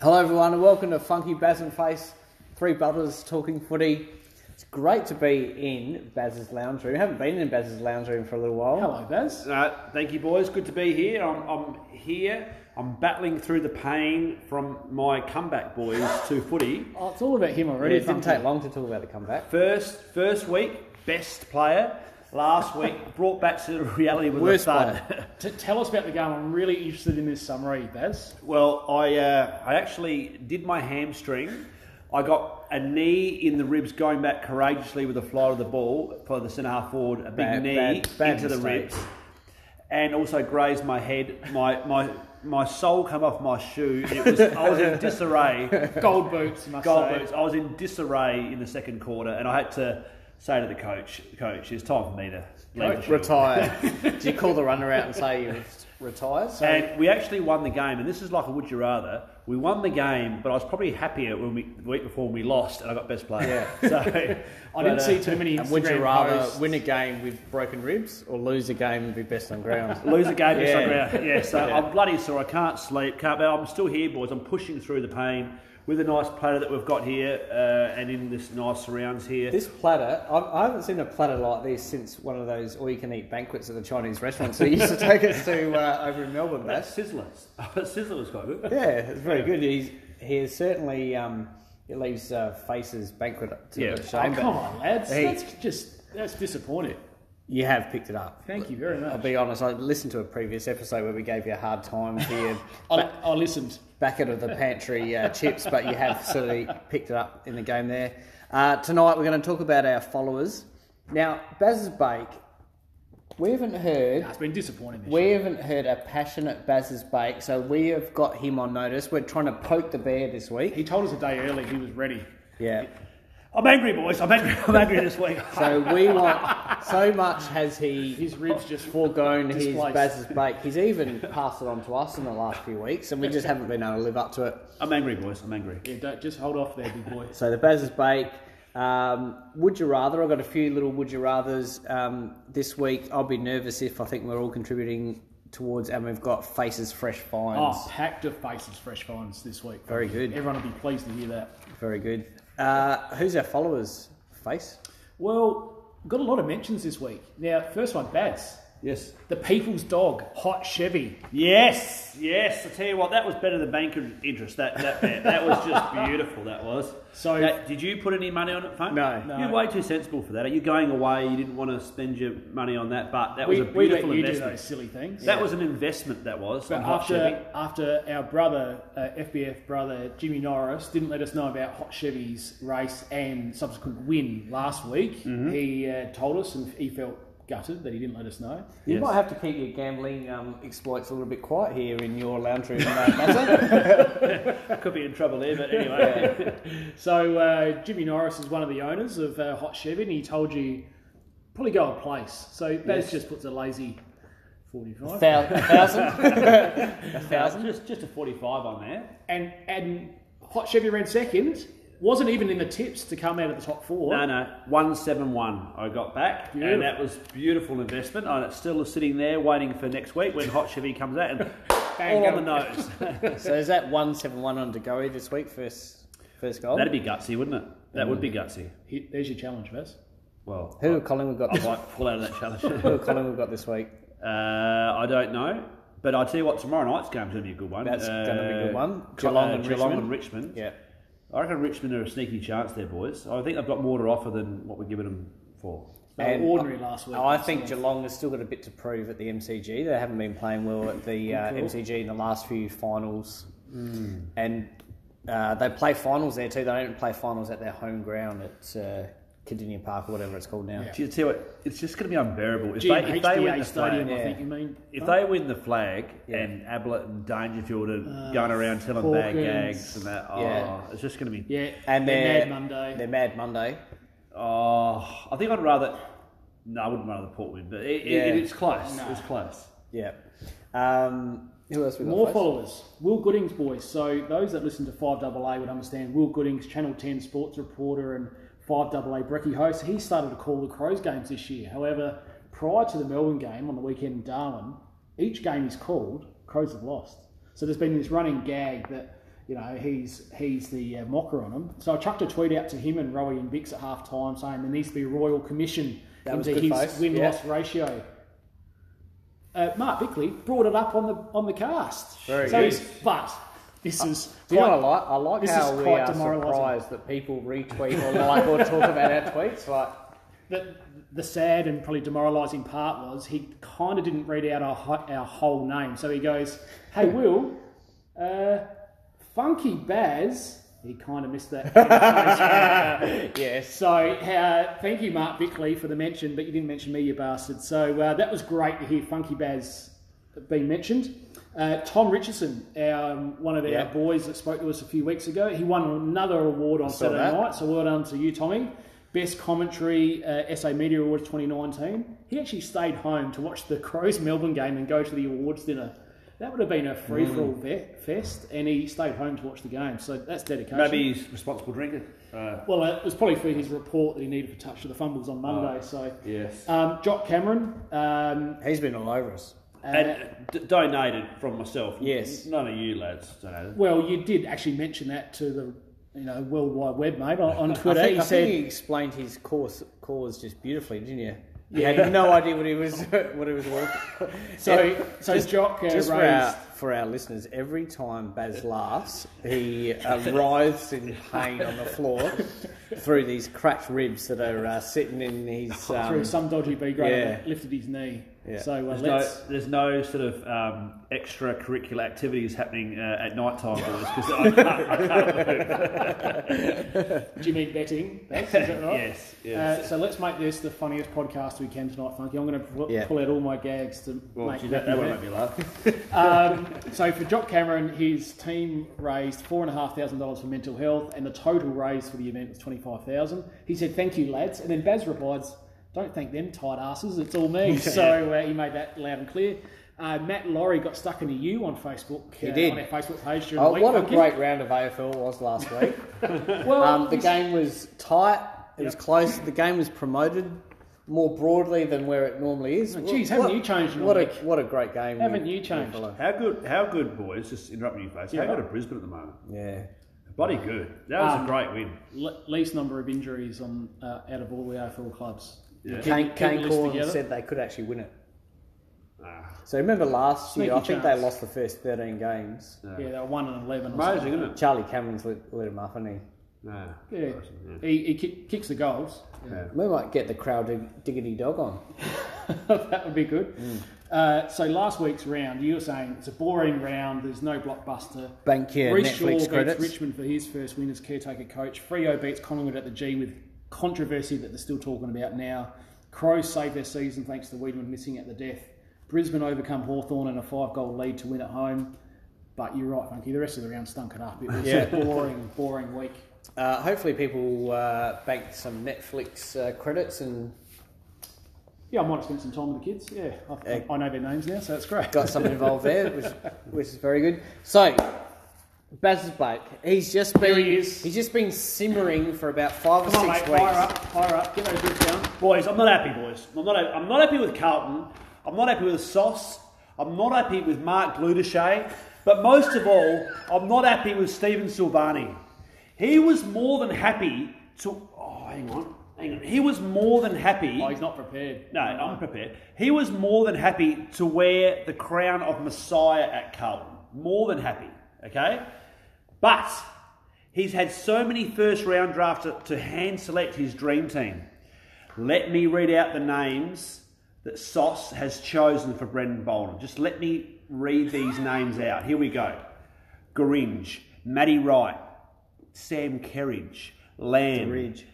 Hello, everyone, and welcome to Funky Baz and Face, three brothers talking footy. It's great to be in Baz's lounge room. I haven't been in Baz's lounge room for a little while. Hello, Baz. Uh, thank you, boys. Good to be here. I'm, I'm here. I'm battling through the pain from my comeback, boys, to footy. Oh, it's all about him Yeah, already. it didn't Funky. take long to talk about the comeback. First, first week, best player. Last week, brought back to reality with Worst a thud. T- tell us about the game. I'm really interested in this summary, Baz. well, I uh, I actually did my hamstring. I got a knee in the ribs going back courageously with a flight of the ball for the centre half forward, a big Bad- knee bad- bad into the ribs, and also grazed my head. My my my soul come off my shoe. It was I was in disarray. Gold boots, you must goal say. boots. I was in disarray in the second quarter, and I had to say to the coach, "Coach, it's time for me to leave the. Retire. Do you call the runner out and say you retired? And we actually won the game, and this is like a would you rather. We won the game, but I was probably happier when we the week before when we lost, and I got best player. So I didn't see uh, too many would you rather posts. win a game with broken ribs or lose a game and be best on ground? lose a game. Yeah. Yeah, yeah. So Yeah. I'm bloody sore. I can't sleep. Can't. But I'm still here, boys. I'm pushing through the pain with a nice platter that we've got here, uh, and in this nice surrounds here. This platter, I, I haven't seen a platter like this since one of those all-you-can-eat banquets at the Chinese restaurants that used to take us to uh, over in Melbourne, that Bass. Sizzlers. Sizzler was quite good. Yeah, it's very good. He's, he is certainly um, it leaves uh, faces banquet to Yeah. the Oh, shame, come on, lads. Hey. That's just that's disappointing. you have picked it up. Thank you very much. I'll be honest. I listened to a previous episode where we gave you a hard time here. I, I listened. Bucket of the pantry uh, chips, but you have certainly picked it up in the game there. Uh, tonight we're going to talk about our followers. Now, Baz's Bake, we haven't heard. It's been disappointing. We year. haven't heard a passionate Baz's Bake, so we have got him on notice. We're trying to poke the bear this week. He told us a day early he was ready. Yeah. I'm angry, boys. I'm angry. I'm angry this week. So we want so much has he His ribs just foregone his Displaced. Baz's Bake. He's even passed it on to us in the last few weeks, and we just haven't been able to live up to it. I'm angry, boys. I'm angry. Yeah, don't, just hold off there, big boy. So the Baz's Bake. Um, would you rather? I've got a few little would you rathers um, this week. I'll be nervous if I think we're all contributing towards, and we've got faces fresh finds. Oh, packed of faces, fresh finds this week. Very good. Everyone will be pleased to hear that. Very good. Uh, who's our followers? Face. Well, got a lot of mentions this week. Now, first one, Baz. Yes. The People's Dog, Hot Chevy. Yes, yes. I tell you what, that was better than banker interest. That that bet. that was just beautiful. That was. So- That- did you put any money on it, Funk? No. No. You're way too sensible for that. Are you going away? You didn't want to spend your money on that, but that was We, a we let beautiful you do investment. those silly things. That was an investment. That was. But on Hot Chevy. after, after our brother, uh, FBF brother Jimmy Norris, didn't let us know about Hot Chevy's race and subsequent win last week, Mm-hmm. he uh, told us and he felt gutted that he didn't let us know. You Yes. might have to keep your gambling um, exploits a little bit quiet here in your lounge room, uh, Bazza. Could be in trouble there, but anyway. So uh, Jimmy Norris is one of the owners of uh, Hot Chevy, and he told you probably go a place. So Baz Yes. just puts a lazy forty-five, Thou- a thousand. a thousand. just just a 45 on there. and and Hot Chevy ran second. Wasn't even in the tips to come out of the top four. No, no, 171 I got back, Beautiful. and that was beautiful investment. And it's still sitting there waiting for next week when Hot Chevy comes out and Bang, all on the nose. So is that one seven one on De Goey this week? First, first goal. That'd be gutsy, wouldn't it? That would be gutsy. Here- There's your challenge, Baz. Well, Who have Collingwood got? I This, might pull out of that challenge. who have Collingwood got this week? uh, I don't know, but I tell you what, tomorrow night's game's going to be a good one. That's gonna be a good one. Co- Geelong uh, and Geelong Richmond. and Richmond. Yeah. I reckon Richmond are a sneaky chance there, boys. I think they've got more to offer than what we're giving them for. They were And ordinary last week. I think Geelong has still got a bit to prove at the MCG. They haven't been playing well at the uh, Good call. MCG in the last few finals, and uh, they play finals there too. They don't play finals at their home ground at uh, Kardinia Park or whatever it's called now. Yeah. Do you tell you what? It's just going to be unbearable if they, if they win the Stadium, flag. I think you mean. If they win the flag Yeah. and Ablett and Dangerfield are going around telling bad gags and that, oh, Yeah. it's just going to be. Yeah, And they're they're Mad Monday. They're Mad Monday. Oh, I think I'd rather. No, I wouldn't rather Port win, but it, Yeah. it, it's close. No. It's close. Yeah. Um, who else we got? More Face? followers. Will Goodings, boys. So those that listen to 5AA would understand Will Goodings, Channel 10 sports reporter and 5AA Brecky host. He started to call the Crows games this year. However, prior to the Melbourne game on the weekend in Darwin, each game he's called, Crows have lost. So there's been this running gag that you know, he's he's the uh, mocker on them. So I chucked a tweet out to him and Rowie and Vix at half time saying there needs to be a royal commission That into his win yeah. loss ratio. Uh, Mark Bickley brought it up on the on the cast. Very so good. he's, but this is Do you know what I like? I like this how is we quite are surprised that people retweet or like or talk about our tweets. Like, the, the sad and probably demoralising part was he kind of didn't read out our, our whole name. So he goes, Hey, Will, uh, Funky Baz. He kind of missed that. yes, so uh, thank you, Mark Bickley, for the mention, but you didn't mention me, you bastard. So uh, that was great to hear Funky Baz being mentioned. Uh, Tom Richardson, our, um, one of our Yeah. boys that spoke to us a few weeks ago, he won another award on Saturday that. night. So well done to you, Tommy. Best Commentary uh, SA Media Awards 2019. He actually stayed home to watch the Crows Melbourne game and go to the awards dinner. That would have been a free for all Mm. fest, and he stayed home to watch the game. So that's dedication. Maybe he's responsible drinker. Uh, Well, it was probably for his report that he needed for touch of the fumbles on Monday. so, yes. um, Jock Cameron, um, he's been all over us. And d- donated from myself. Yes. None of you lads donated. well, you did actually mention that to the you know World Wide Web, mate, on, on Twitter. I think, he I said, think he explained his cause cause just beautifully, didn't you? You had no idea what he was what he was walking. so, so Jock uh, Just for our, for our listeners, every time Baz laughs, he uh, writhes in pain on the floor through these cracked ribs that are uh, sitting in his. through Um, some dodgy B grade yeah. lifted his knee. Yeah. So uh, There's let's. no, there's no sort of um, extracurricular activities happening uh, at night time, boys, because I can't, I can't Do you mean betting? Bex, is that right? Yes, yes. Uh, so let's make this the funniest podcast we can tonight, Funky. I'm going to pull, Yeah. pull out all my gags to Well, make that that, that you won't make me laugh. Um, so for Jock Cameron, his team raised four and a half thousand dollars for mental health, and the total raised for the event was twenty five thousand. He said, "Thank you, lads," and then Baz replies, "Don't thank them tight asses. It's all me." so uh, he made that loud and clear. Uh, Matt Laurie got stuck in a U on Facebook. He uh, did. on our Facebook page during oh, the week. what a Funky. great round of AFL was last week. Well, Um, the game was tight. It was close. The game was promoted more broadly than where it normally is. Oh, geez, haven't you changed What a what a great game! Haven't we- you changed? How good, how good, boys, just interrupting you, face, Yeah. how good are Brisbane at the moment? Yeah. Bloody good. That was Um, a great win. le- least number of injuries on uh, out of all the AFL clubs. Yeah. Kane, keep Kane Corn together. said they could actually win it. Ah, So remember last year, Sneaky I think chance. they lost the first 13 games. Yeah, they were one and eleven. Amazing, isn't it? Charlie Cameron's lit, lit him up, hasn't he? Nah. Yeah, he, he kick, kicks the goals. Yeah. We might get the crowd dig- diggity dog on. that would be good. Uh, so last week's round, you were saying it's a boring round. There's no blockbuster. Bank your Rhyce Shaw Netflix beats. Richmond for his first win as caretaker coach. Freo beats Collingwood at the G with controversy that they're still talking about now. Crows save their season thanks to Weideman missing at the death. Brisbane overcome Hawthorn in a five goal lead to win at home. But you're right, Funky. The rest of the round stunk it up. It was Yeah. a boring, boring week. Uh, hopefully, people uh, bank some Netflix uh, credits and Yeah, I might have spent some time with the kids. Yeah, I, I know their names now, so that's great. got something involved there, which, which is very good. So, Baz is back. He's just been he is. he's just been simmering for about five or Come on, six mate, weeks. fire up, fire up. Get those bits down. Boys, I'm not happy, boys. I'm not, I'm not happy with Carlton. I'm not happy with Sauce. I'm not happy with Mark LoGiudice. But most of all, I'm not happy with Stephen Silvagni. He was more than happy to. Oh, hang on. Hang on. He was more than happy. Oh, he's not prepared. No, I'm prepared. He was more than happy to wear the crown of Messiah at Carlton. More than happy, okay? But he's had so many first round drafts to, hand select his dream team. Let me read out the names that Sauce has chosen for Brendan Bolton. Just let me read these names out. Here we go. Gringe, Matty Wright, Sam Kerridge, Lamb, Ridge.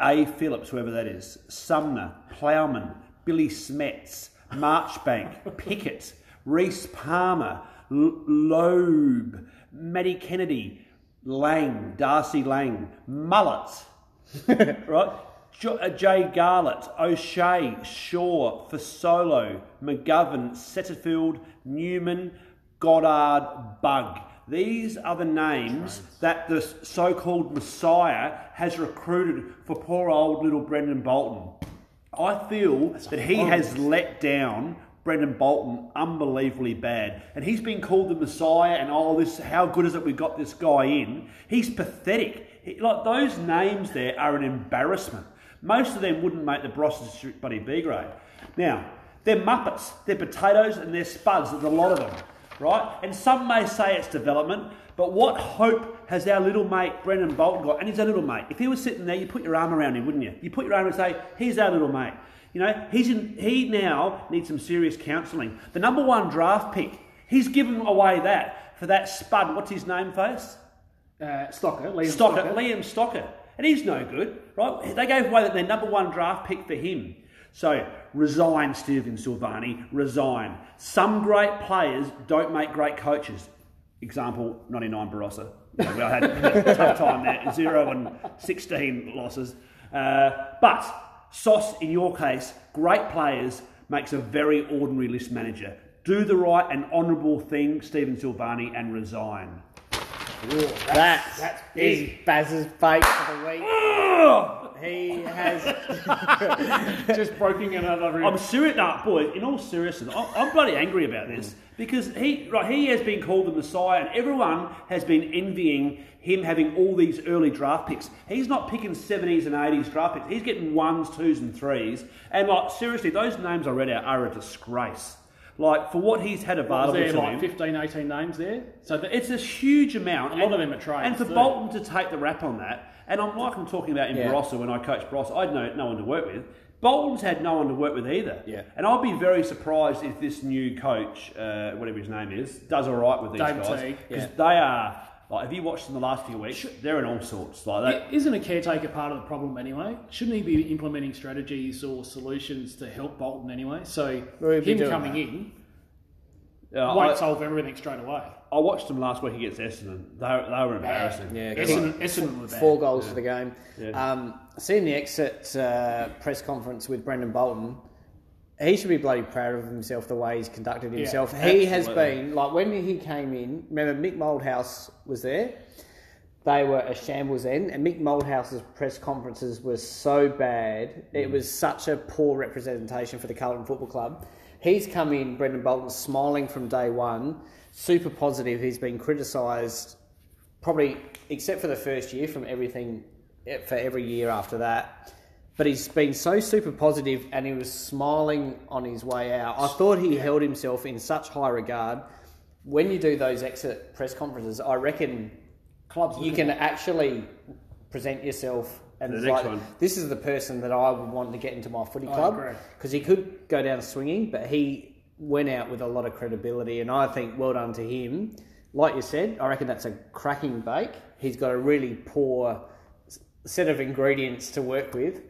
a. Phillips, whoever that is, Sumner, Plowman, Billy Smets, Marchbank, Pickett, Reese Palmer, Loeb, Matty Kennedy, Lang, Darcy Lang, Mullet, right? Uh, Jay Garlett, O'Shea, Shaw, Fasolo, McGovern, Setterfield, Newman, Goddard, Bug. These are the names that the so called Messiah has recruited for poor old little Brendan Bolton. I feel that he has let down Brendan Bolton unbelievably bad. And he's been called the Messiah and oh this how good is it we got this guy in. He's pathetic. He- like those names there are an embarrassment. Most of them wouldn't make the Bross's Buddy B grade. Now, they're muppets, they're potatoes and they're spuds, there's a lot of them. Right? And some may say it's development, but what hope has our little mate Brendan Bolton got? And he's our little mate. If he was sitting there, you put your arm around him, wouldn't you? You put your arm and say, "He's our little mate." You know, he's in, he now needs some serious counselling. The number one draft pick, he's given away that for that spud. What's his name, face? Uh, Stocker, Liam Stocker, Stocker. Liam Stocker. And he's no good, right? They gave away their number one draft pick for him. So resign, Stephen Silvagni, resign. Some great players don't make great coaches. Example, 99 Barossa. You know, we had a tough time there, zero and 16 losses. Uh, but Sauce, in your case, great players makes a very ordinary list manager. Do the right and honourable thing, Stephen Silvagni, and resign. That that's is big. Baz's bait for the week. He has. Just broken another rib. I'm serious, no, boys. In all seriousness, I'm, I'm bloody angry about this because he, right, he has been called the Messiah, and everyone has been envying him having all these early draft picks. He's not picking 70s and 80s draft picks. He's getting ones, twos, and threes. And like seriously, those names I read out are a disgrace. Like for what he's had was available there to like him, 15, 18 names there? So the, it's a huge amount. A lot of them are trades And for too. Bolton to take the rap on that, and I'm like I'm talking about in Yeah. Barossa when I coached Barossa, I had no, no one to work with. Bolton's had no one to work with either. Yeah. And I'll be very surprised if this new coach, uh, whatever his name is, does all right with these David guys. Because Yeah. they are, like, have you watched them the last few weeks? They're in all sorts. Like that. Isn't a caretaker part of the problem anyway? Shouldn't he be implementing strategies or solutions to help Bolton anyway? So Well, him coming that. in Uh, won't I, solve everything straight away. I watched them last week against Essendon. They, they were embarrassing. Yeah, Essendon, Essendon were bad. Four goals for the game. Yeah. Um, seeing the exit uh, press conference with Brendan Bolton, he should be bloody proud of himself the way he's conducted himself. he has been like when he came in. Remember, Mick Malthouse was there. They were a shambles then, and Mick Malthouse's press conferences were so bad. It was such a poor representation for the Carlton Football Club. He's come in, Brendan Bolton, smiling from day one, super positive. He's been criticised probably except for the first year from everything eh, for every year after that. But he's been so super positive and he was smiling on his way out. I thought he held himself in such high regard. When you do those exit press conferences, I reckon Clubs you can actually present yourself and The it's next like, one. this is the person that I would want to get into my footy club because he could go down swinging, but he went out with a lot of credibility, and I think well done to him. Like you said, I reckon that's a cracking bake. He's got a really poor set of ingredients to work with,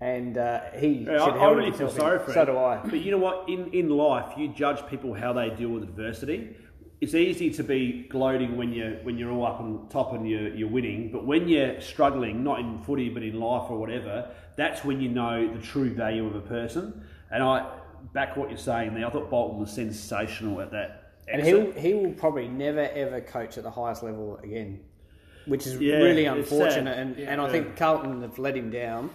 and uh, he Yeah, I, should I hold really feel sorry for So him. do I. But you know what? In in life, you judge people how they deal with adversity. It's easy to be gloating when you when you're all up on top and you're you're winning, but when you're struggling, not in footy but in life or whatever, that's when you know the true value of a person. And I back what you're saying there. I thought Bolton was sensational at that. And he'll he will probably never ever coach at the highest level again, which is Yeah, really unfortunate. And Yeah. and I think Carlton have let him down.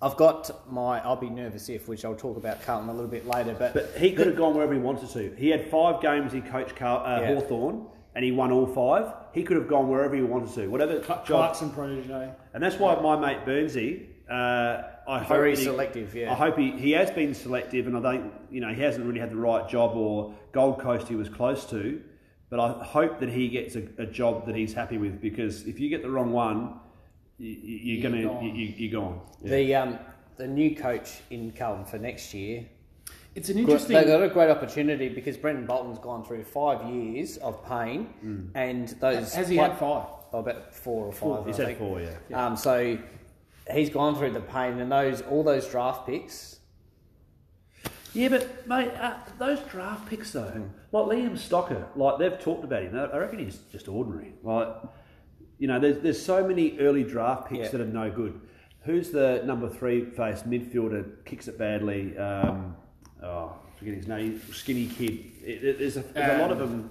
I've got my I'll be nervous if, which I'll talk about Carlton a little bit later. But, But he could have gone wherever he wanted to. He had five games he coached Carl, uh, Yeah. Hawthorn, and he won all five. He could have gone wherever he wanted to. Whatever job Clarkson protege. And that's why my mate Burnsy, uh, I Very hope that he- selective, yeah. I hope he, he has been selective, and I don't, you know, he hasn't really had the right job or Gold Coast he was close to. But I hope that he gets a, a job that he's happy with because if you get the wrong one, you, you- you're, You're gonna gone. you, you, you're gone. Yeah. the um, the new coach in Carlton for next year, It's an interesting. they've got a great opportunity because Brendan Bolton's gone through five years of pain, and those Has he like- had five? Oh, about four or five. He I said think. four, yeah. Um, so he's gone through the pain, and those all those draft picks. Yeah, but mate, uh, those draft picks though, like Liam Stocker, like they've talked about him. I reckon he's just ordinary. Like, you know, there's there's so many early draft picks Yeah. that are no good. Who's the number three face midfielder? Kicks it badly. Um, oh, I forget his name. Skinny kid. It, it- there's a, there's a lot of them.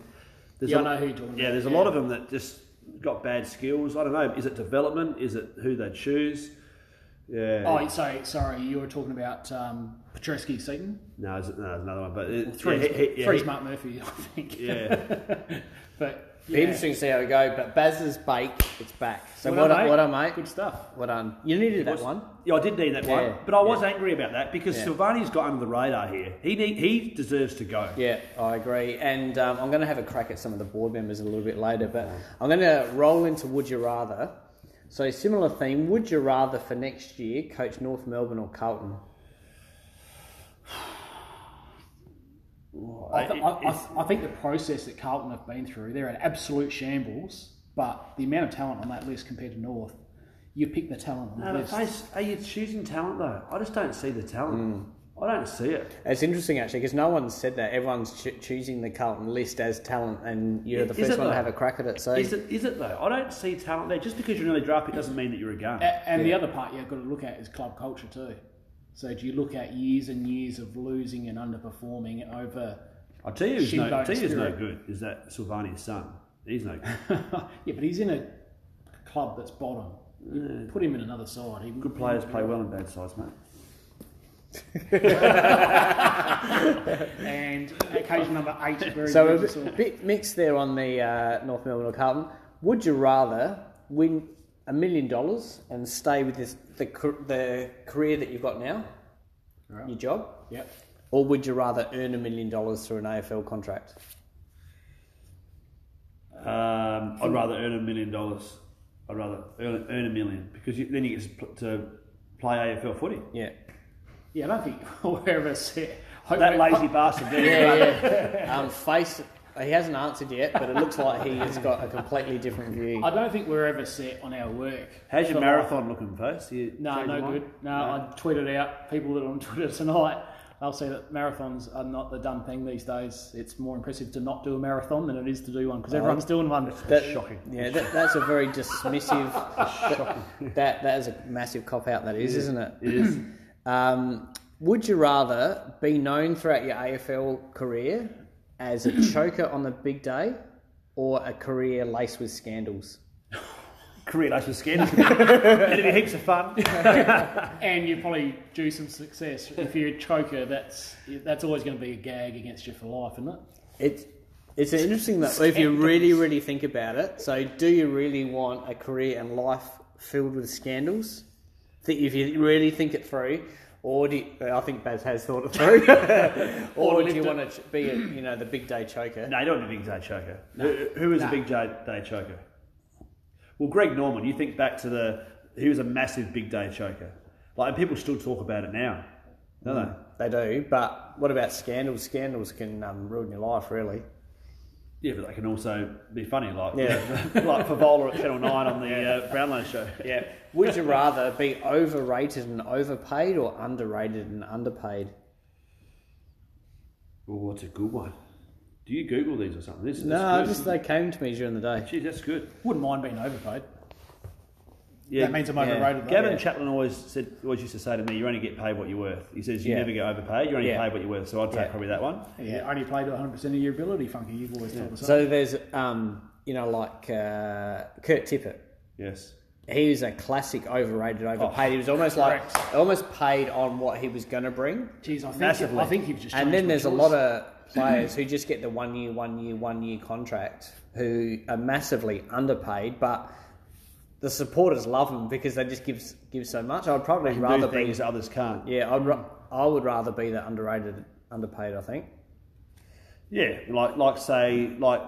There's Yeah, a, I know who you're talking Yeah, about, there's a lot of them that just got bad skills. I don't know. Is it development? Is it who they choose? Yeah. Oh, so sorry, you were talking about um, Petrevski Seton. no, there's, no, there's another one, but it, Three, yeah, he- he- three he- Smart Murphy, I think. Yeah. but Be interesting to see how we go. But Baz's bake, it's back. So Well what, done, what done, mate? Good stuff. What done? You needed that one. Yeah, I did need that Yeah, one, but I was yeah. angry about that because Yeah. Silvagni's got under the radar here. He need, he deserves to go. Yeah, I agree. And um, I'm going to have a crack at some of the board members a little bit later, but I'm going to roll into Would You Rather. So, similar theme Would you rather for next year coach North Melbourne or Carlton? I, th- I, I, I think the process that Carlton have been through, they're an absolute shambles. But the amount of talent on that list compared to North, you pick the talent on the No, but list. face, are you choosing talent though? I just don't see the talent. Hmm. I don't see it. It's interesting actually because no one's said that. Everyone's ch- choosing the Carlton list as talent, and you're the first it one to have a crack at it. So, Is it? Is it though? I don't see talent there. Just because you're an early draft pick doesn't mean that you're a gun. A- and the other part you've got to look at is club culture too. So do you look at years and years of losing and underperforming over? I'll tell you who's no, tell you who's no good is that Silvagni's son. He's no good. yeah, but he's in a club that's bottom. You put him in another side. He good players play well in bad sides, mate. And occasion number eight, very so good a bit, bit mixed there on the uh, North Melbourne or Carlton. Would you rather win a million dollars and stay with this, the, the career that you've got now, Right. your job, Yep. or would you rather earn a million dollars through an AFL contract? Um, I'd rather earn a million dollars. I'd rather earn, earn a million because you, then you get to to play AFL footy. Yeah. Yeah, I don't think we're ever set. That lazy bastard there. Um, face, he hasn't answered yet, but it looks like he has got a completely different view. I don't think we're ever set on our work. How's your for marathon looking, folks? You No, no mind? good. No, I tweeted out people that are on Twitter tonight. They'll say that marathons are not the done thing these days. It's more impressive to not do a marathon than it is to do one because everyone's doing one. That- shocking. Yeah, that, that's a very dismissive. that, that that is a massive cop out. That is, isn't it? It is. Um, would you rather be known throughout your AFL career as a choker on the big day, or a career laced with scandals? Career life was scandal. It'd be heaps of fun. And you probably do some success. If you're a choker, that's that's always going to be a gag against you for life, isn't it? It's it's interesting that if you really really think about it. So, do you really want a career and life filled with scandals? Think if you really think it through, or do you, I think Baz has thought it through, or do you want to be a, you know the big day choker? No, you don't want a big day choker. Who, who is a big day, day choker? Well, Greg Norman. You think back to the he was a massive big day choker. Like and people still talk about it now, don't They do, but what about scandals? Scandals can um, ruin your life, really. They? Yeah, but they can also be funny, like Yeah. like Fevola at Channel Nine on the uh, Brownlow show. Yeah. Would you rather be overrated and overpaid, or underrated and underpaid? Oh, what's a good one? Do you Google these or something? This, that's No, good. just they came to me during the day. Gee, that's good. Wouldn't mind being overpaid. Yeah, that means I'm yeah. overrated. though. Gavin Yeah. Chaplin always said, always used to say to me, "You only get paid what you're worth." He says, "You Yeah. never get overpaid. You only Yeah. get paid what you're worth." So I'd take Yeah. probably that one. Yeah, only play to 100% of your ability, Funky. You've always told us. So there's, um, you know, like uh, Kurt Tippett. Yes. He was a classic overrated, overpaid. he was almost like almost paid on what he was going to bring. Jeez, I think, Massively. I think you've just And then my there's a lot of players who just get the one year, one year, one year contract who are massively underpaid, but the supporters love them because they just give give so much. I'd probably Do rather be things that others can't. yeah, I'd ra- I would rather be the underrated, underpaid. I think. Yeah, like like say like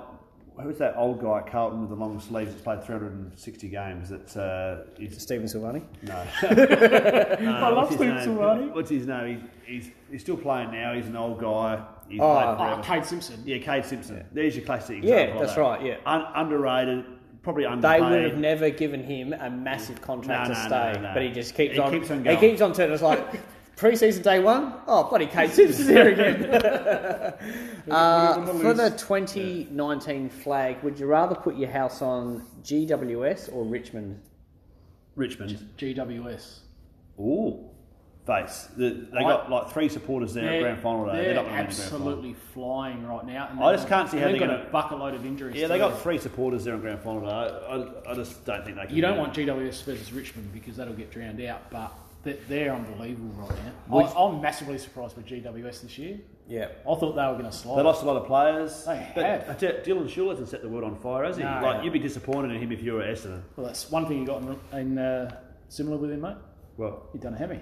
who's that old guy at Carlton with the long sleeves that's played 360 games? That uh, he's, Stephen Silvagni. no. I love What's his Steve name? Silvagni. What's his name? He's, he's he's still playing now. He's an old guy. He's Oh, played Oh, forever. Cade Simpson. Yeah, Cade Simpson. There's your classic example. Yeah, of that's that. right, yeah. Un- underrated, probably They would have never given him a massive contract No, to no, stay, no, no. but he just keeps He on. keeps on he keeps on turning. It's like pre-season day one. Oh, bloody Cade Simpson's here again. uh, for the 2019 flag, would you rather put your house on GWS or Richmond? Richmond. GWS. Ooh. Face. The, they I- got like three supporters there at grand final day. They're, they're not going to win the grand final. absolutely flying right now. And I just can't see how they've they're got gonna- a bucket load of injuries. Yeah, they got three supporters there on grand final day. I, I, I just don't think they can. You don't win. want GWS versus Richmond because that'll get drowned out. But They're, they're unbelievable right now. I, I'm massively surprised with GWS this year. Yeah. I thought they were going to slide. They lost a lot of players. They but have. You, Dylan Shaw hasn't set the world on fire, has he? No. like, you'd be disappointed in him if you were Essendon. Well, that's one thing you got in, in uh, similar with him, mate. Well, You done a hemi.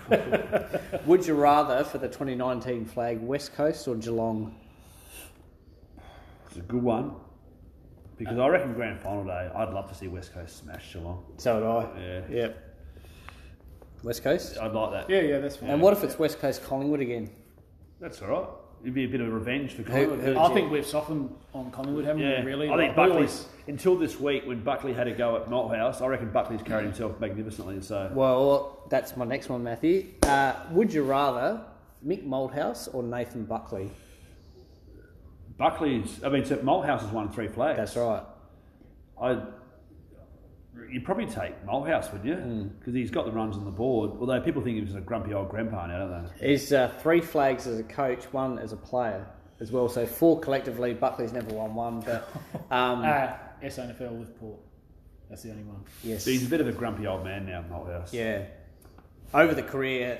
Would you rather for the 2019 flag West Coast or Geelong? it's a good one. Because I reckon grand final day, I'd love to see West Coast smash Geelong. So would I. Yeah. Yep. West Coast. I'd like that. Yeah, yeah, that's fine. And what if it's West Coast Collingwood again? That's all right. It'd be a bit of revenge for Collingwood. who- I think we've softened on Collingwood, haven't yeah, we? Really? I think Like, we Buckley's always- until this week when Buckley had a go at Malthouse. I reckon Buckley's carried himself magnificently. So Well, that's my next one, Matthew. Uh, would you rather Mick Malthouse or Nathan Buckley? Buckley's, I mean, so Malthouse has won three flags. That's right. I, you'd probably take Malthouse, would you? Hmm. Because he's got the runs on the board. Although people think he was a grumpy old grandpa now, don't they? He's uh, three flags as a coach, one as a player as well. So four collectively. Buckley's never won one, but um, Uh, SANFL with Port. That's the only one. yes, But he's a bit of a grumpy old man now, Malthouse. yeah. Over the career,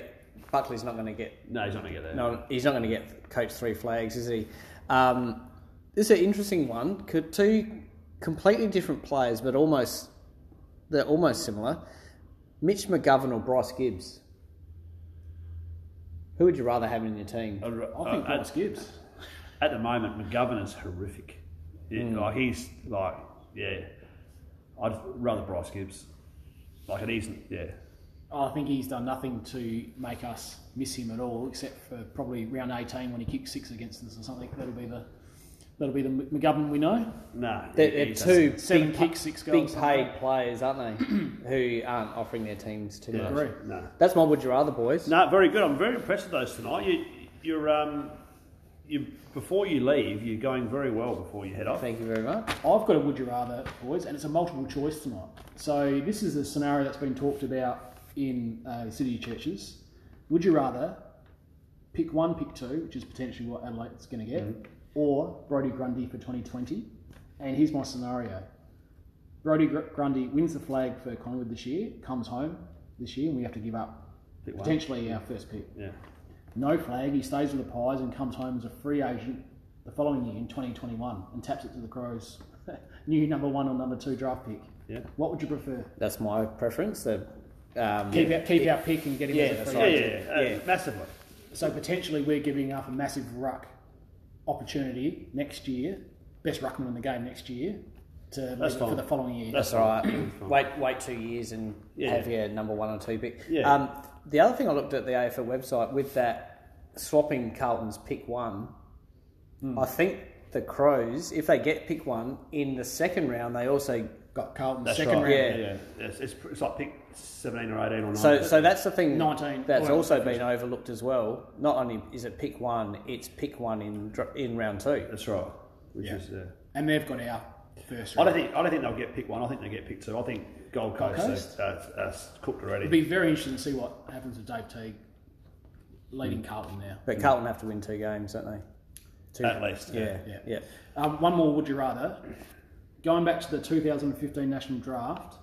Buckley's not going to get No, he's not going to get there. No, he's not going to get coach three flags, is he? Um, this is an interesting one. Could two completely different players, but almost they're almost similar. Mitch McGovern or Bryce Gibbs. Who would you rather have in your team? I'd I think uh, Bryce Gibbs. at, at the moment, McGovern is horrific. Yeah, Hmm. Like he's like, yeah. I'd rather Bryce Gibbs. Like an easy, yeah. I think he's done nothing to make us miss him at all, except for probably round 18 when he kicked six against us or something. That'll be the that'll be the McGovern we know. No, They're, they're two Seven big, kicks, six big goals, something paid like players, aren't they? who aren't offering their teams too Yeah. much. Agree. No. That's my would you rather, boys. No, very good. I'm very impressed with those tonight. You, you're, um, you before you leave, you're going very well before you head off. Thank you very much. I've got a would you rather, boys, and it's a multiple choice tonight. So this is a scenario that's been talked about in uh, city churches. Would you rather pick one, pick two, which is potentially what Adelaide's going to get, or Brodie Grundy for 2020? And here's my scenario: Brodie Gr- Grundy wins the flag for Collingwood this year, comes home this year, and we have to give up Pick one. potentially our first pick. Yeah. No flag, he stays with the Pies and comes home as a free agent the following year in 2021 and taps it to the Crows. New number one or number two draft pick. Yeah. What would you prefer? That's my preference. The, um, Keep, our, keep our pick and get him Yeah, as a that's free Yeah, right. yeah, agent. yeah, uh, Yeah. massively. So potentially we're giving up a massive ruck opportunity next year, best ruckman in the game next year, to That's leave for the following year. That's That's all right. wait, wait two years and Yeah. have your number one or two pick. Yeah. Um, the other thing I looked at the AFL website with that swapping Carlton's pick one, Hmm. I think the Crows, if they get pick one in the second round, they also Got Carlton That's second right. round. Yeah. Yeah, yeah. It's, it's, it's like pick 17 or 18 or 19. So, so that's the thing 19. that's Well, also been overlooked as well. Not only is it pick one, it's pick one in in round two. That's right. Which Yeah. is, uh, And they've got our first I round. don't think I don't think they'll get pick one. I think they get pick two. I think Gold Gold Coast, Coast? Are, are, are cooked already. It'd be very interesting to see what happens with Dave Teague leading Carlton now. But Carlton have to win two games, don't they? Two, At least, Yeah, Yeah. yeah. Um, one more, would you rather? Going back to the 2015 national draft,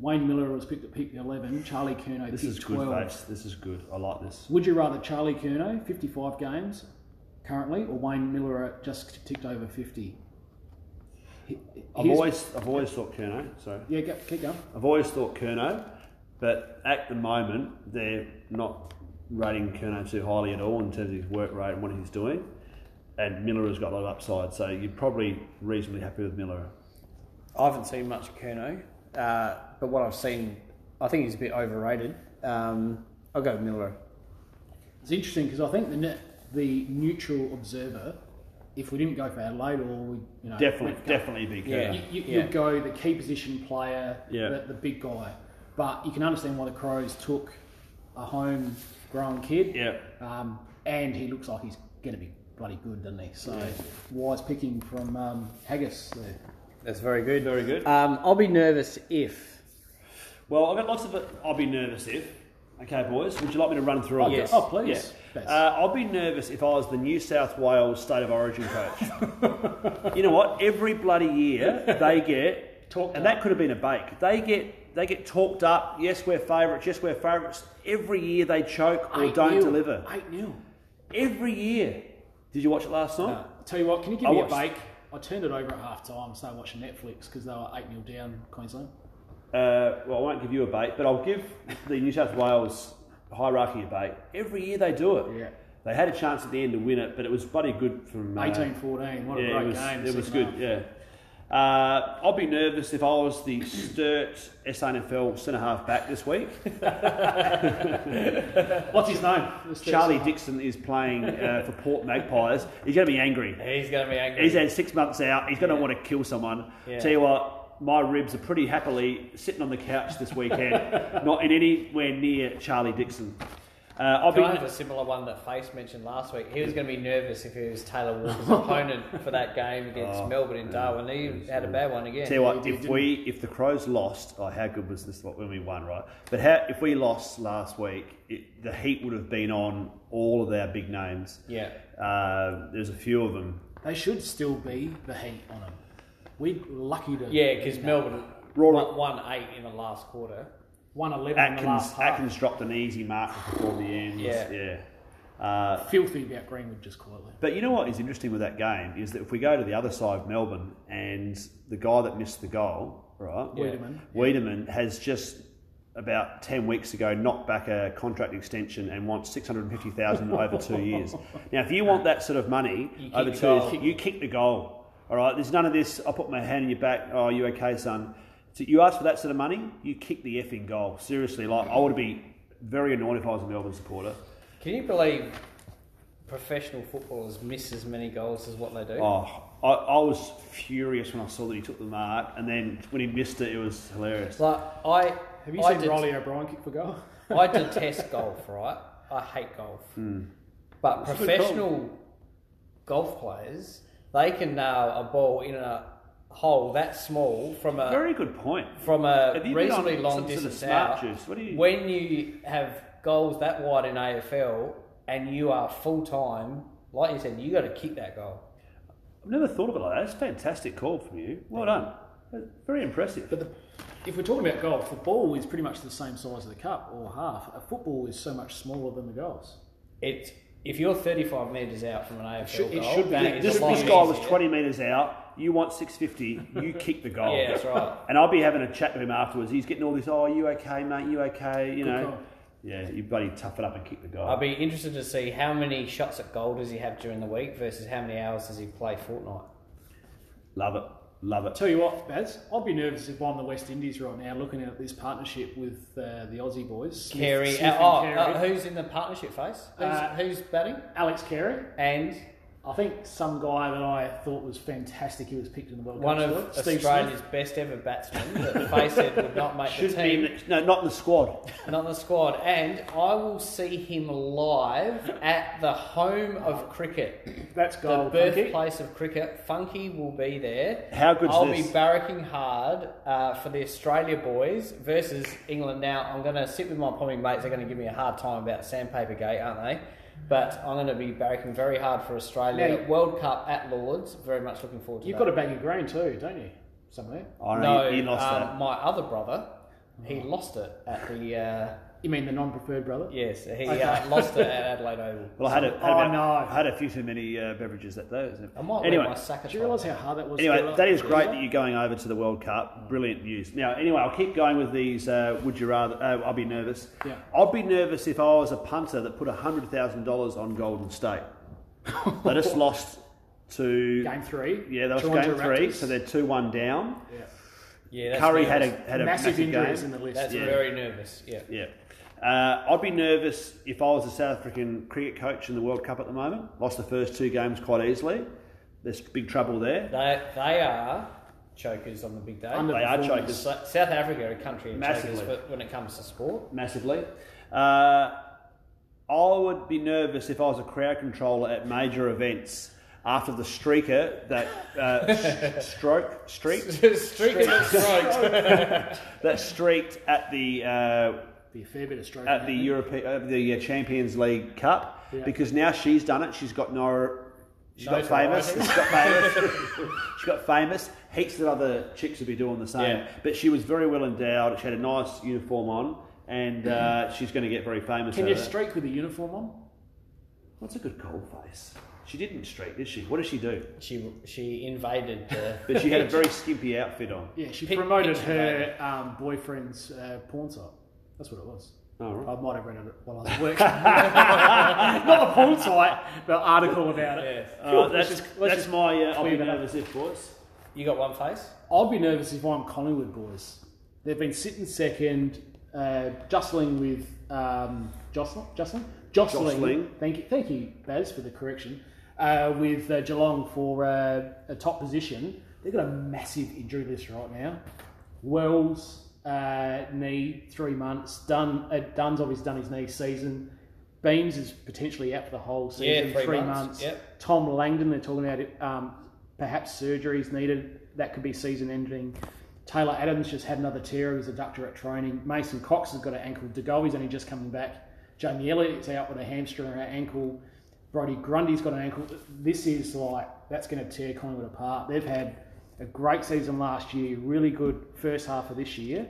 Wayne Milera was picked at pick 11, Charlie Curnow this picked is good, 12. base. This is good. I like this. Would you rather Charlie Curnow, 55 games currently, or Wayne Milera at just ticked over 50? He- I've always I've always thought Curnow. Sorry. Yeah, go, keep going. I've always thought Curnow, but at the moment they're not rating Curnow too highly at all in terms of his work rate and what he's doing. And Milera has got a lot of upside, so you're probably reasonably happy with Milera. I haven't seen much of Curnow, uh, but what I've seen, I think he's a bit overrated. Um, I'll go with Milera. It's interesting because I think the net, the neutral observer, if we didn't go for Adelaide or we, you know, Definitely, went for- definitely be Yeah. Curnow. You, you, Yeah. You'd go the key position player, Yeah. the, the big guy. But you can understand why the Crows took a home-grown kid. Yeah. Um, and he looks like he's going to be bloody good, doesn't he? So wise picking from um, Haggis there. That's very good. Very good. Um, I'll be nervous if. Well, I've got lots of it. I'll be nervous if. Okay, boys, would you like me to run through all Yes. this? Oh, please. Uh, I'll be nervous if I was the New South Wales State of Origin coach. you know what? Every bloody year they get Talked and up. that could have been a bake. They get they get talked up. Yes, we're favourites. Yes, we're favourites. Every year they choke or don't 8-0. deliver. 8 0. Every year. Did you watch it last night? Tell you what, can you give I me watched- a bake? I turned it over at half time and started watching Netflix because they were 8 0 down Queensland. Uh, well, I won't give you a bait, but I'll give the New South Wales hierarchy a bait. Every year they do it. Yeah. They had a chance at the end to win it, but it was bloody good from uh, 18 14. What a great it was, game. It was good. half. Yeah. Uh, I'll be nervous if I was the Sturt SANFL centre half back this week. What's his name? Charlie. Dixon is playing uh, for Port Magpies. He's going to be angry. He's going to be angry. He's had six months out. He's going to want to kill someone. Yeah. Tell you what, my ribs are pretty happily sitting on the couch this weekend, not in anywhere near Charlie Dixon. Uh, I'll be. Kind of a similar one that Face mentioned last week. He was going to be nervous if he was Taylor Walker's opponent for that game against Melbourne in Darwin. He had a bad one again. Tell you what, if we if the Crows lost, oh how good was this when we won, right? But how, if we lost last week, it, the heat would have been on all of our big names. Yeah. Uh, there's a few of them. They should still be the heat on them. We're lucky to. Yeah, because Melbourne Rory- won, won eight in the last quarter. 111 in the Atkins last half. Atkins dropped an easy mark before the end. Yeah. yeah. Uh, Filthy about Greenwood just quietly. But you know what is interesting with that game is that if we go to the other side of Melbourne and the guy that missed the goal, right? Yeah. Weideman. Weideman has just about 10 weeks ago knocked back a contract extension and wants 650,000 over two years. Now, if you want that sort of money You over two years, you kick the goal. All right, there's none of this, I'll put my hand in your back, oh, you okay, son? So you ask for that sort of money, you kick the effing goal. Seriously, like, I would be very annoyed if I was a Melbourne supporter. Can you believe professional footballers miss as many goals as what they do? Oh, I, I was furious when I saw that he took the mark, and then when he missed it, it was hilarious. Like I Have you I seen det- Riley O'Brien kick for goal? I detest golf, right? I hate golf. Hmm. But It's professional golf players, they can nail a ball in a hole that small from a Very good point. from a Have you been reasonably on long some sort of distance out. What you- When you have goals that wide in AFL and you are full time, like you said, you got to kick that goal. I've never thought of it like that. It's a fantastic call from you. Well done. Very impressive. But the, if we're talking about golf, the ball is pretty much the same size as the cup, or half. A football is so much smaller than the goals. It if you're 35 metres out from an AFL should- it goal, should be- that yeah, is this, this guy was 20 metres out. You want 650. You kick the goal. Yeah, that's right. And I'll be having a chat with him afterwards. He's getting all this. Oh, you okay, mate? You okay? You Good know. call. Yeah, you bloody tough it up and kick the goal. I'd be interested to see how many shots at goal does he have during the week versus how many hours does he play Fortnite. Love it. Love it. Tell you what, Baz, I'd be nervous if I'm the West Indies right now, looking at this partnership with uh, the Aussie boys. Carey, Smith and oh, Carey. uh, who's in the partnership face? Who's, Uh, who's batting? Alex Carey. And I think some guy that I thought was fantastic. He was picked in the World one Cup. of Steve Australia's Smith. best ever batsmen that Face said would not make Should the be team, in the, no, not in the squad. not in the squad. And I will see him live at the home of cricket. That's The gold. Funky. birthplace of cricket, Funky will be there. How good's I'll this? be barracking hard uh, for the Australia boys versus England. Now, I'm going to sit with my pommy mates. They're going to give me a hard time about Sandpaper Gate, aren't they? But I'm going to be barracking very hard for Australia. Now- World Cup at Lords. Very much looking forward to it. You've that. got a bag of grain too, don't you? Somewhere. I no, know you, you lost um, that. my other brother, he lost it at the. Uh, You mean the non-preferred brother? yes, he Okay. uh, lost it at Adelaide Oval. Well, I had, a, had, Oh, about- no. I had a few too many uh, beverages that day. isn't? I might anyway, wear my Saka Do you realise how hard that was? Anyway, get that is great that you're going over to the World Cup. Brilliant news. Now, anyway, I'll keep going with these. Uh, would you rather? Uh, I'll be nervous. Yeah. I'd be nervous if I was a punter that put hundred thousand dollars on Golden State. they just lost to Game three. Yeah, that was Toronto game three, Raptors. so they're two one down. Yeah. Yeah, that's Curry had a had a massive, massive, injuries game. in the list. That's Yeah. very nervous. Yeah. Yeah. Uh, I'd be nervous if I was a South African cricket coach in the World Cup at the moment. Lost the first two games quite easily. There's big trouble there. They, they are chokers on the big day. Under- They are chokers South Africa are a country of chokers Massively. for, when it comes to sport. massively. Uh, I would be nervous if I was a crowd controller at major events after the streaker that uh, sh- stroke streaked Streaking and strokes. that streaked at the uh, Be a fair bit of stroke. at the European uh, the uh, Champions League Cup Yeah. because now she's done it. She's got no. She's got famous. She's got famous. she got famous. heaps of other chicks would be doing the same. Yeah. But she was very well endowed. She had a nice uniform on, and uh, she's going to get very famous. Can you streak with a uniform on? What's a good cold face? She didn't streak, did she? What did she do? She she invaded the. But she had a very skimpy outfit on. Yeah, she Pic- promoted picture her um, boyfriend's uh, porn site. That's what it was. Oh, right. I might have read it while I was working. Not the porn site, the article about it. Yeah. All right, Let's that's just- let's that's just my. Uh, I'll be clear that up. nervous if boys. You got one face. I'd be nervous if I'm Collingwood boys. They've been sitting second, uh, jostling with um, Jocelyn. Jocelyn. Jostling. Jostling. Thank you, thank you, Baz, for the correction. Uh, with uh, Geelong for uh, a top position, they've got a massive injury list right now. Wells uh, knee three months. Dunn uh, Dunn's obviously done his knee season. Beams is potentially out for the whole season. Yeah, three months, yep. Tom Langdon, they're talking about it, um, perhaps surgery is needed. That could be season ending. Taylor Adams just had another tear of his adductor at training. Mason Cox has got an ankle. De Goey's only just coming back. Jamie Elliott's out with a hamstring or an ankle. Brodie Grundy's got an ankle. This is like, that's going to tear Collingwood apart. They've had a great season last year, really good first half of this year.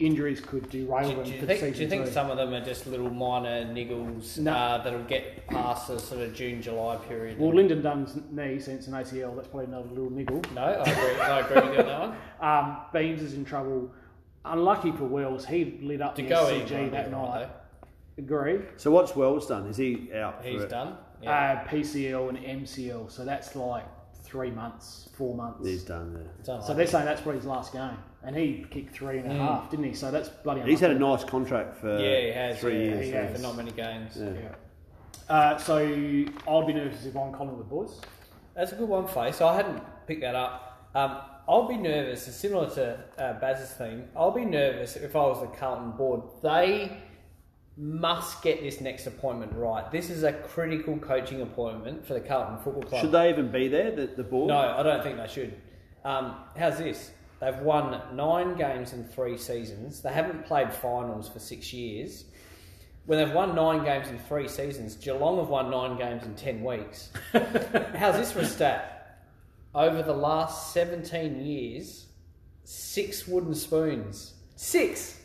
Injuries could derail Do, them do you for think, season do you think two. some of them are just little minor niggles No. uh, that'll get past the sort of June July period? Well, Lyndon Dunn's knee, since an ACL, that's probably another little niggle. no, I agree. I agree with you on that one. Um, Beams is in trouble. Unlucky for Wells, he lit up To the go SCG that night. Agree. So what's Wells done? Is he out? He's for done. Yeah. Uh, PCL and MCL, so that's like three months, four months. He's done. Yeah. Done So like they're saying that's probably his last game, and he kicked three and a half, didn't he? So that's bloody. He's had a nice contract for yeah, he has. three yeah, years. he has. For not many games. Yeah. Yeah. Uh, so I'd be nervous if I'm Collingwood boys. That's a good one, face. So I hadn't picked that up. Um, I'll be nervous, it's similar to uh, Baz's thing. I'll be nervous if I was the Carlton board. They must get this next appointment right. This is a critical coaching appointment for the Carlton Football Club. Should they even be there? The, the board? No, I don't think they should. Um, how's this? They've won nine games in three seasons. They haven't played finals for six years. When they've won nine games in three seasons, Geelong have won nine games in ten weeks. how's this for a stat? Over the last 17 years, six wooden spoons. Six!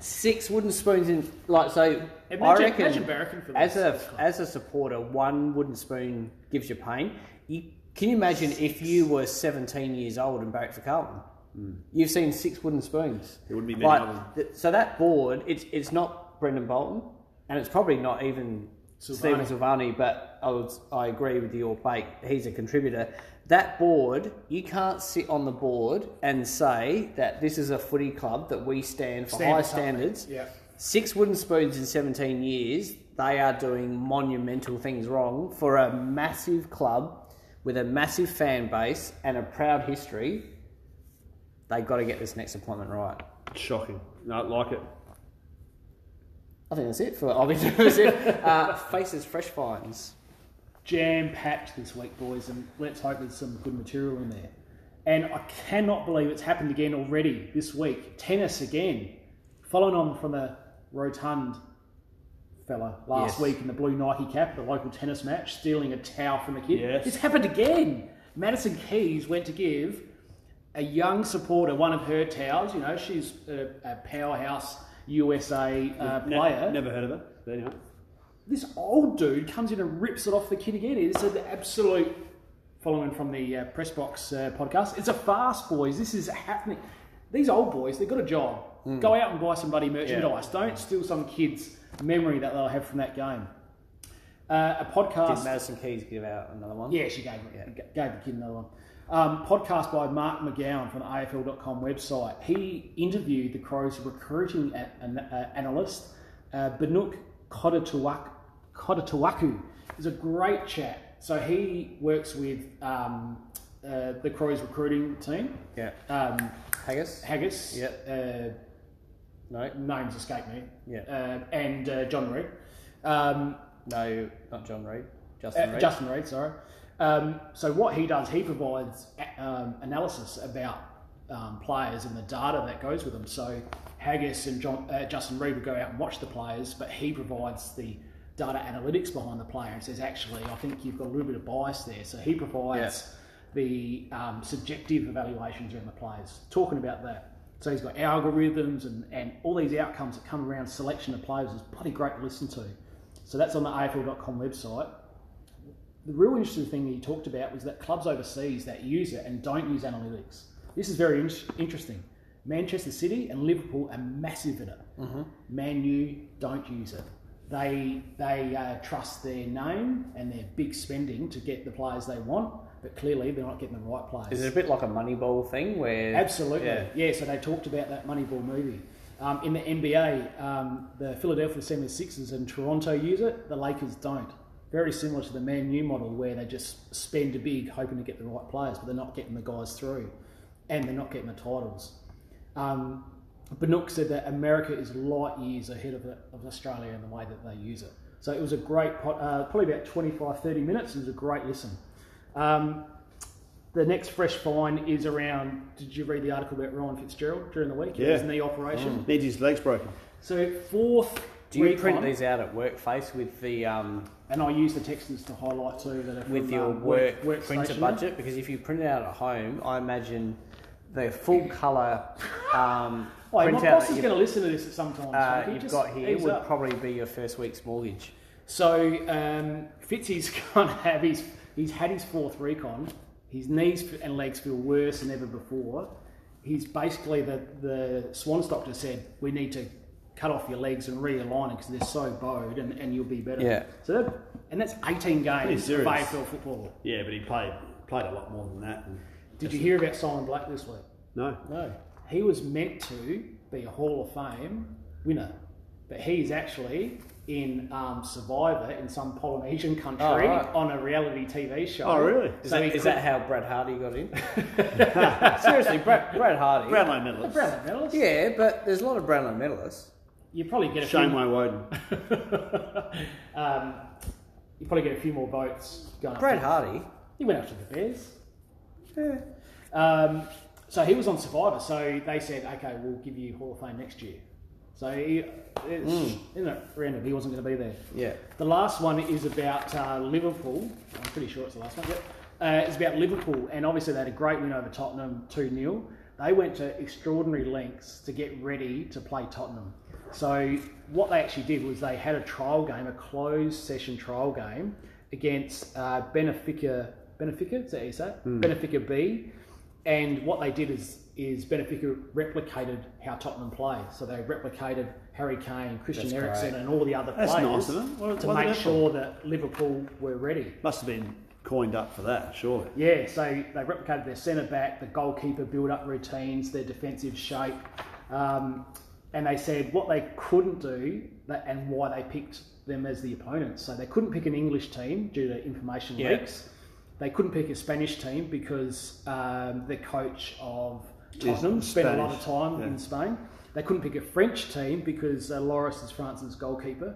Six wooden spoons in, like, so. I reckon, imagine as a as a supporter, one wooden spoon gives you pain. You, can you imagine if you were 17 years old and barracked for Carlton? Hmm. You've seen six wooden spoons. There wouldn't be many Like, of them. th- so that board, it's it's not Brendan Bolton, and it's probably not even Stephen Silvagni. But I would, I agree with your bait. He's a contributor. That board, you can't sit on the board and say that this is a footy club that we stand for Stand high standards. Yeah. Six wooden spoons in 17 years, they are doing monumental things wrong for a massive club with a massive fan base and a proud history. They've got to get this next appointment right. Shocking. No, like it. I think that's it for I'll be uh, faces fresh finds. jam packed this week, boys, and let's hope there's some good material in there. And I cannot believe it's happened again already this week. Tennis again, following on from the rotund fella last Yes. week in the blue Nike cap, the local tennis match, stealing a towel from a kid. Yes. It's happened again. Madison Keys went to give a young supporter one of her towels. You know, she's a, a powerhouse USA uh, player never heard of it. But anyway. this old dude comes in and rips it off the kid again. It's an absolute, following from the uh, press box uh, podcast, it's a fast, boys. This is happening. These old boys, they've got a job. Go out and buy some bloody merchandise. Don't steal some kid's memory that they'll have from that game. Uh, a Did. Madison Keys give out another one? Yeah, she gave it, gave the kid another one. Um, podcast by Mark McGowan from the AFL.com website. He interviewed the Crows recruiting an, uh, analyst, uh, Banuk Kodatuwaku. Kodatuwaku. It's a great chat. So he works with um, uh, the Crows recruiting team. Yeah. Um, Haggis? Haggis. Yeah. Uh, No. names escape me. Yeah. Uh, and uh, John Reed. Um, No, not John Reed. Justin uh, Reid. Justin Reid, sorry. Um, so what he does, he provides um, analysis about um, players and the data that goes with them. So Haggis and John, uh, Justin Reid will go out and watch the players, but he provides the data analytics behind the player and says, actually, I think you've got a little bit of bias there. So he provides the um, subjective evaluations around the players, talking about that. So he's got algorithms and, and all these outcomes that come around selection of players is bloody great to listen to. So that's on the AFL.com website. The real interesting thing he talked about was that clubs overseas that use it and don't use analytics. This is very in- interesting. Manchester City and Liverpool are massive in it. Man U don't use it. They they uh, trust their name and their big spending to get the players they want, but clearly they're not getting the right players. Is it a bit like a Moneyball thing where Absolutely. Yeah. Yeah. so they talked about that Moneyball movie. Um, in the NBA, um, the Philadelphia 76ers and Toronto use it, the Lakers don't. Very similar to the Man U model where they just spend a big hoping to get the right players, but they're not getting the guys through and they're not getting the titles. Um, Banook said that America is light years ahead of, it, of Australia in the way that they use it. So it was a great, pod, uh, probably about 25, 30 minutes. It was a great listen. Um, the next fresh find is around. Did you read the article about Ryan Fitzgerald during the week? Yeah. His knee operation. Needs his legs broken. So fourth. Do you recon, print these out at Workface with the um, And I use the texters to highlight too that are from, with your um, work, work printer budget? Because if you print it out at home, I imagine the full colour um, Oh, my boss is going to listen to this at some time. uh, so you've just got here would up. probably be your first week's mortgage. So um, Fitzy's going to have his. He's had his fourth recon. His knees and legs feel worse than ever before. He's basically the the Swans doctor said we need to cut off your legs and realign it because they're so bowed and, and you'll be better. Yeah. So that, and that's 18 games of. AFL football. Yeah, but he played played a lot more than that. And Did you hear about Simon Black this week? no. No. He was meant to be a Hall of Fame winner, but he's actually in um, Survivor in some Polynesian country Oh, right. on a reality TV show. Oh, really? Is, So that, could- that how Brad Hardie got in? Seriously, Brad, Brad Hardie. Brownlow A medalist. Brownlow medalist? Yeah, but there's a lot of Brownlow medalists. You probably get a Shane few. Way Woden. um, you probably get a few more votes going. Brad. Hardie. He went after the Bears. Yeah. Um, so he was on Survivor. So they said, okay, we'll give you Hall of Fame next year. So he, it's, isn't it random? He wasn't going to be there. Yeah. The last one is about uh, Liverpool. I'm pretty sure it's the last one. Yep. Uh, it's about Liverpool, and obviously they had a great win over Tottenham 2 0. They went to extraordinary lengths to get ready to play Tottenham. So, what they actually did was they had a trial game, a closed session trial game against uh, Benfica. Benfica, is that you say it? Benfica B. And what they did is is Benfica replicated how Tottenham play. So they replicated Harry Kane, Christian That's Eriksen, great. and all the other That's players nice of them. What- to what are they make sure that Liverpool were ready. Must have been coined up for that, surely. Yeah, so they replicated their centre back, the goalkeeper build up routines, their defensive shape, um, and they said what they couldn't do that, and why they picked them as the opponents. So they couldn't pick an English team due to information Yeah. leaks. They couldn't pick a Spanish team because um, the coach of Tottenham spent a lot of time yeah. in Spain. They couldn't pick a French team because uh, Lloris is France's goalkeeper.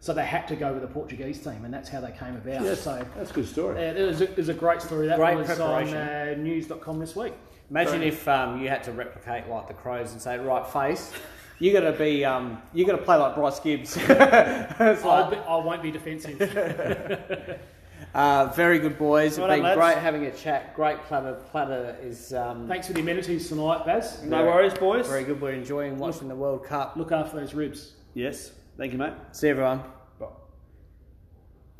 So they had to go with a Portuguese team, and that's how they came about. Yes, So that's a good story. uh, it, was a, it was a great story. That Great was on uh, news.com this week. Imagine if um, you had to replicate like the Crows and say, right, face, you got to be, um, you got to play like Bryce Gibbs. I'll like, be, I won't be defensive. uh, very good boys. Well It's done, been lads. great having a chat. Great platter. Platter is um, Thanks for the amenities tonight, Baz. No worries, boys. very good. We're enjoying watching the World Cup. Look after those ribs. Yes. Thank you, mate. See everyone.